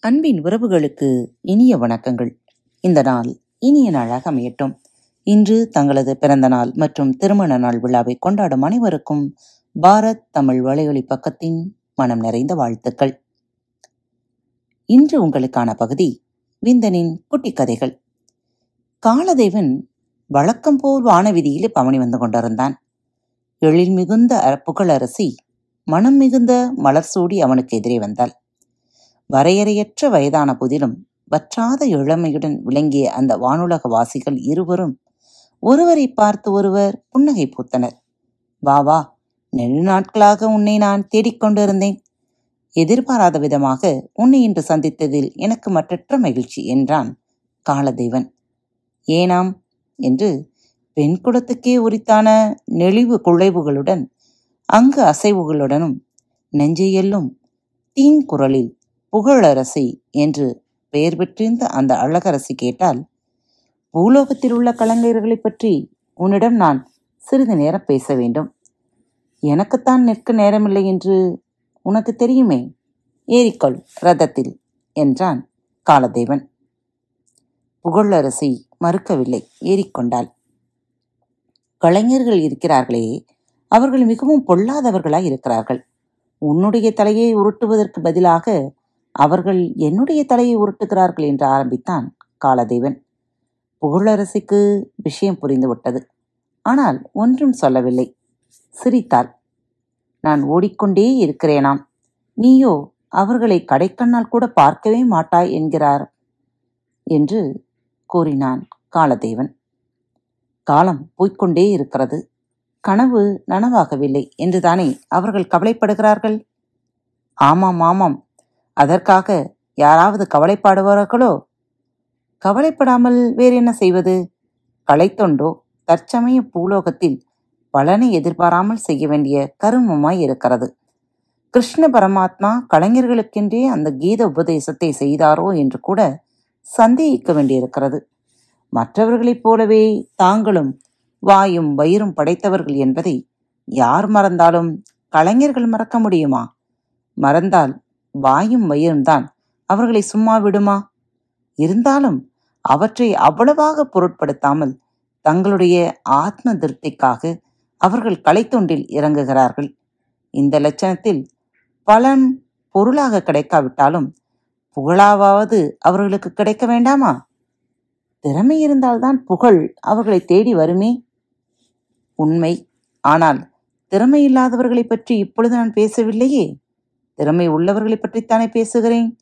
அன்பின் உறவுகளுக்கு இனிய வணக்கங்கள். இந்த நாள் இனிய நாளாக அமையட்டும். இன்று தங்களது பிறந்த நாள் மற்றும் திருமண நாள் விழாவை கொண்டாடும் அனைவருக்கும் பாரத் தமிழ் வலையொலி பக்கத்தின் மனம் நிறைந்த வாழ்த்துக்கள். இன்று உங்களுக்கான பகுதி விந்தனின் குட்டி கதைகள். காலதேவன் வழக்கம் போல் வானவிதியில் பவனி வந்து கொண்டிருந்தான். எழில் மிகுந்த புகழரசி மனம் மிகுந்த மலர் சூடி அவனுக்கு எதிரே வந்தாள். வரையறையற்ற வயதான போதிலும் வற்றாத இளமையுடன் விளங்கிய அந்த வானுலக வாசிகள் இருவரும் ஒருவரை பார்த்து ஒருவர் புன்னகை பூத்தனர். வா வா நெடு நாட்களாக உன்னை நான் தேடிக்கொண்டிருந்தேன் எதிர்பாராத விதமாக உன்னை இன்று சந்தித்ததில் எனக்கு மற்றற்ற மகிழ்ச்சி என்றான் காலதேவன். ஏனாம்? என்று பெண் குலத்துக்கே உரித்தான நெளிவு குழைவுகளுடன் அங்கு அசைவுகளுடனும் நெஞ்சையெல்லும் தீங்குரலில் புகழரசி என்று பெயர் பெற்றிருந்த அந்த அழகரசி கேட்டால் பூலோகத்தில் உள்ள கலைஞர்களைப் பற்றி உன்னிடம் நான் சிறிது நேரம் பேச வேண்டும். எனக்குத்தான் நிற்க நேரமில்லை என்று உனக்கு தெரியுமே? ஏறிக்கொள் ரதத்தில் என்றான் காலதேவன். புகழரசி மறுக்கவில்லை ஏறிக்கொண்டாள். கலைஞர்கள் இருக்கிறார்களே அவர்கள் மிகவும் பொல்லாதவர்களாய் இருக்கிறார்கள். உன்னுடைய தலையை உருட்டுவதற்கு பதிலாக அவர்கள் என்னுடைய தலையை உருட்டுகிறார்கள் என்று ஆரம்பித்தான் காலதேவன். புகழரசிக்கு விஷயம் புரிந்துவிட்டது. ஆனால் ஒன்றும் சொல்லவில்லை. சிரித்தாள். நான் ஓடிக்கொண்டே இருக்கிறேனாம். நீயோ அவர்களை கடைக்கண்ணால் கூட பார்க்கவே மாட்டாய் என்கிறார் என்று கூறினான் காலதேவன். காலம் போய்க்கொண்டே இருக்கிறது. கனவு நனவாகவில்லை. என்றுதானே அவர்கள் கவலைப்படுகிறார்கள்? ஆமாம் ஆமாம். அதற்காக யாராவது கவலைப்பாடுவார்களோ? கவலைப்படாமல் வேறு என்ன செய்வது? கலைத்தொண்டோ தற்சமய பூலோகத்தில் பலனை எதிர்பாராமல் செய்ய வேண்டிய கருமமாய் இருக்கிறது. கிருஷ்ண பரமாத்மா கலைஞர்களுக்கென்றே அந்த கீத உபதேசத்தை செய்தாரோ என்று கூட சந்தேகிக்க வேண்டியிருக்கிறது. மற்றவர்களைப் போலவே தாங்களும் வாயும் வயிறும் படைத்தவர்கள் என்பதை யார் மறந்தாலும் கலைஞர்கள் மறக்க முடியுமா? மறந்தால் வாயும் வயிறும் தான் அவர்களை சும்மா விடுமா? இருந்தாலும் அவற்றை அவ்வளவாக பொருட்படுத்தாமல் தங்களுடைய ஆத்ம திருப்திக்காக அவர்கள் கலைத்தொண்டில் இறங்குகிறார்கள். இந்த லட்சணத்தில் பலன் பொருளாக கிடைக்காவிட்டாலும் புகழாவது அவர்களுக்கு கிடைக்க வேண்டாமா? திறமை இருந்தால்தான் புகழ் அவர்களை தேடி வருமே? உண்மை. ஆனால் திறமை இல்லாதவர்களைப் பற்றி இப்பொழுது நான் பேசவில்லையே. திறமை உள்ளவர்களைப் பற்றித்தானே பேசுகிறேன்?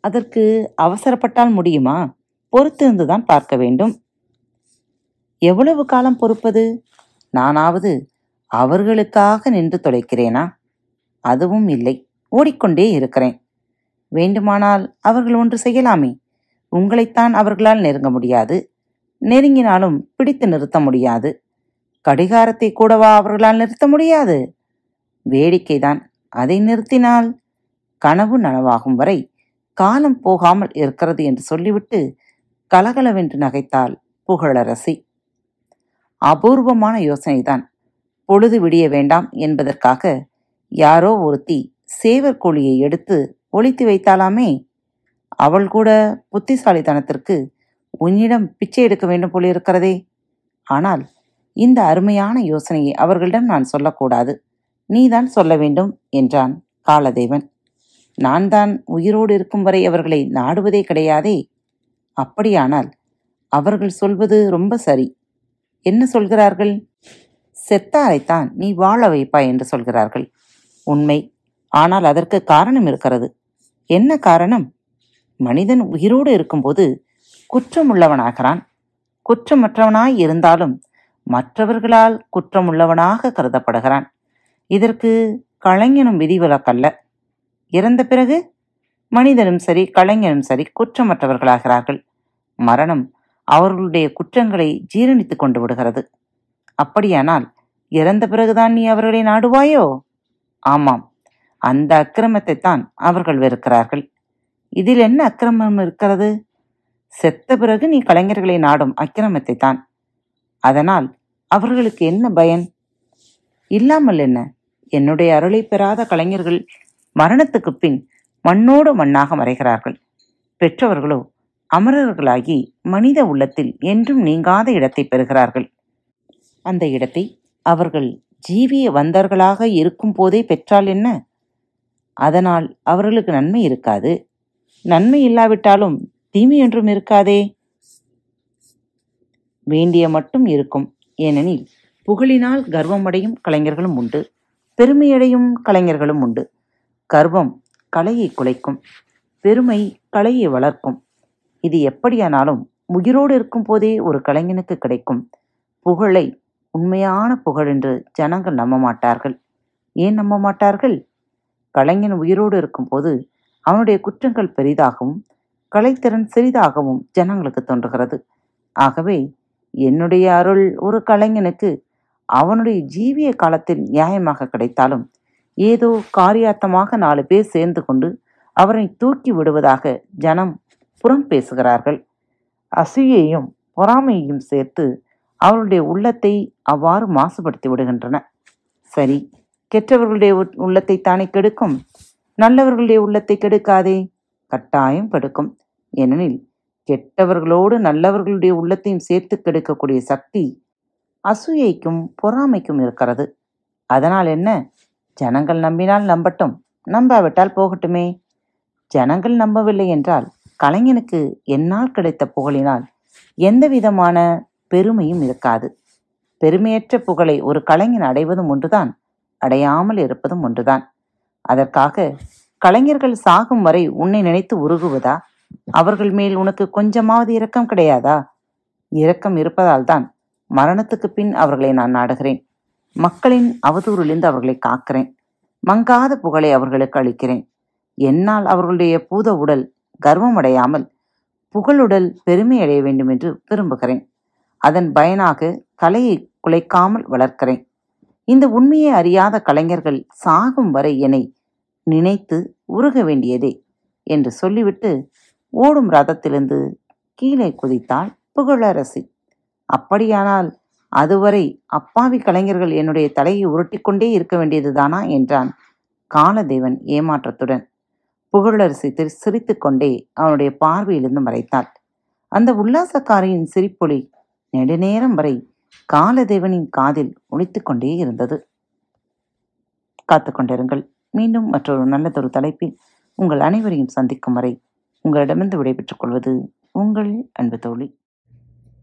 அதற்கு அவசரப்பட்டால் முடியுமா? பொறுத்திருந்துதான் பார்க்க வேண்டும். எவ்வளவு காலம் பொறுப்பது? நானாவது அவர்களுக்காக நின்று தொலைக்கிறேனா? அதுவும் இல்லை. ஓடிக்கொண்டே இருக்கிறேன். வேண்டுமானால் அவர்கள் ஒன்று செய்யலாமே. உங்களைத்தான் அவர்களால் நெருங்க முடியாது. நெருங்கினாலும் பிடித்து நிறுத்த முடியாது. கடிகாரத்தை கூடவா அவர்களால் நிறுத்த முடியாது? வேடிக்கைதான். அதை நிறுத்தினால் கனவு நனவாகும் வரை காலம் போகாமல் இருக்கிறது என்று சொல்லிவிட்டு கலகலவென்று நகைத்தாள் புகழரசி. அபூர்வமான யோசனைதான். பொழுது விடிய வேண்டாம் என்பதற்காக யாரோ ஒருத்தி சேவற்கோழியை எடுத்து ஒழித்து வைத்தாலாமே அவள் கூட புத்திசாலித்தனத்திற்கு உன்னிடம் பிச்சை எடுக்க வேண்டும் போலிருக்கிறதே. ஆனால் இந்த அருமையான யோசனையை அவர்களிடம் நான் சொல்லக்கூடாது. நீதான் சொல்ல வேண்டும் என்றான் காலதேவன். நான் தான் உயிரோடு இருக்கும் வரை அவர்களை நாடுவதே கிடையாதே. அப்படியானால் அவர்கள் சொல்வது ரொம்ப சரி. என்ன சொல்கிறார்கள்? செத்தாரைத்தான் நீ வாழ வைப்பாய் என்று சொல்கிறார்கள். உண்மை. ஆனால் அதற்கு காரணம் இருக்கிறது. என்ன காரணம்? மனிதன் உயிரோடு இருக்கும்போது குற்றமுள்ளவனாகிறான். குற்றமற்றவனாய் இருந்தாலும் மற்றவர்களால் குற்றமுள்ளவனாக கருதப்படுகிறான். இதற்கு கலைஞனும் விதிவிலக்கல்ல. இறந்த பிறகு மனிதனும் சரி கலைஞனும் சரி குற்றமற்றவர்களாகிறார்கள். மரணம் அவர்களுடைய குற்றங்களை ஜீரணித்துக் கொண்டு விடுகிறது. அப்படியானால் இறந்த பிறகுதான் நீ அவர்களை நாடுவாயோ? ஆமாம் அந்த அக்கிரமத்தை தான் அவர்கள் வெறுக்கிறார்கள். இதில் என்ன அக்கிரமம் இருக்கிறது? செத்த பிறகு நீ கலைஞர்களை நாடும் அக்கிரமத்தை தான் அதனால் அவர்களுக்கு என்ன பயன்? இல்லாமல் என்ன? என்னுடைய அருளை பெறாத கலைஞர்கள் மரணத்துக்குப் பின் மண்ணோடு மண்ணாக மறைகிறார்கள். பெற்றவர்களோ அமரர்களாகி மனித உள்ளத்தில் என்றும் நீங்காத இடத்தை பெறுகிறார்கள். அந்த இடத்தை அவர்கள் ஜீவிய வந்தர்களாக இருக்கும் போதே பெற்றால் என்ன? அதனால் அவர்களுக்கு நன்மை இருக்காது. நன்மை இல்லாவிட்டாலும் தீமை என்றும் இருக்காதே. வேண்டிய மட்டும் இருக்கும். ஏனெனில் புகழினால் கர்வமடையும் கலைஞர்களும் உண்டு. பெருமையடையும் கலைஞர்களும் உண்டு. கர்வம் கலையை குலைக்கும் பெருமை கலையை வளர்க்கும். இது எப்படியானாலும் உயிரோடு இருக்கும் போதே ஒரு கலைஞனுக்கு கிடைக்கும். புகழை உண்மையான புகழ் என்று ஜனங்கள் நம்ப மாட்டார்கள். ஏன் நம்ப மாட்டார்கள்? கலைஞன் உயிரோடு இருக்கும்போது அவனுடைய குற்றங்கள் பெரிதாகவும் கலைத்திறன் சிறிதாகவும் ஜனங்களுக்கு தோன்றுகிறது. ஆகவே என்னுடைய அருள் ஒரு கலைஞனுக்கு அவனுடைய ஜீவிய காலத்தில் நியாயமாக கிடைத்தாலும் ஏதோ காரியாத்தமாக நாலு பேர் சேர்ந்து கொண்டு அவரை தூக்கி விடுவதாக ஜனம் புறம் பேசுகிறார்கள். அசூயையும் பொறாமையையும் சேர்த்து அவர்களுடைய உள்ளத்தை அவ்வாறு மாசுபடுத்தி விடுகின்றன. சரி கெட்டவர்களுடைய உள்ளத்தை தானே கெடுக்கும்? நல்லவர்களுடைய உள்ளத்தை கெடுக்காதே? கட்டாயம் கெடுக்கும். ஏனெனில் கெட்டவர்களோடு நல்லவர்களுடைய உள்ளத்தையும் சேர்த்து கெடுக்கக்கூடிய சக்தி அசூயைக்கும் பொறாமைக்கும் இருக்கிறது. அதனால் என்ன? ஜனங்கள் நம்பினால் நம்பட்டும். நம்பாவிட்டால் போகட்டுமே. ஜனங்கள் நம்பவில்லை என்றால் கலைஞனுக்கு என்னால் கிடைத்த புகழினால் எந்த விதமான பெருமையும் இருக்காது. பெருமையற்ற புகழை ஒரு கலைஞன் அடைவதும் ஒன்றுதான் அடையாமல் இருப்பதும் ஒன்றுதான். அதற்காக கலைஞர்கள் சாகும் வரை உன்னை நினைத்து உருகுவதா? அவர்கள் மேல் உனக்கு கொஞ்சமாவது இரக்கம் கிடையாதா? இரக்கம் இருப்பதால் தான் மரணத்துக்கு பின் அவர்களை நான் நாடுகிறேன். மக்களின் அவதூறிலிருந்து அவர்களை காக்கிறேன். மங்காத புகழை அவர்களுக்கு அளிக்கிறேன். என்னால் அவர்களுடைய பூத உடல் கர்வமடையாமல் புகழுடல் பெருமை அடைய வேண்டும் என்று விரும்புகிறேன். அதன் பயனாக கலையை குலைக்காமல் வளர்க்கிறேன். இந்த உண்மையை அறியாத கலைஞர்கள் சாகும் வரை என்னை நினைத்து உருக வேண்டியதே என்று சொல்லிவிட்டு ஓடும் ரதத்திலிருந்து கீழே குதித்தாள் புகழரசி. அப்படியானால் அதுவரை அப்பாவி கலைஞர்கள் என்னுடைய தலையை உருட்டிக்கொண்டே இருக்க வேண்டியதுதானா? என்றான் காலதேவன் ஏமாற்றத்துடன். புகழரசி சிரித்து சிரித்துக்கொண்டே அவனுடைய பார்வையிலிருந்து மறைத்தாள். அந்த உல்லாசக்காரியின் சிரிப்பொலி நெடுநேரம் வரை காலதேவனின் காதில் ஒழித்து கொண்டே இருந்தது. காத்துக்கொண்டிருங்கள். மீண்டும் மற்றொரு நல்லதொரு தலைப்பில் உங்கள் அனைவரையும் சந்திக்கும் வரை உங்களிடமிருந்து விடைபெற்றுக் கொள்வது உங்கள் அன்பு தோழி.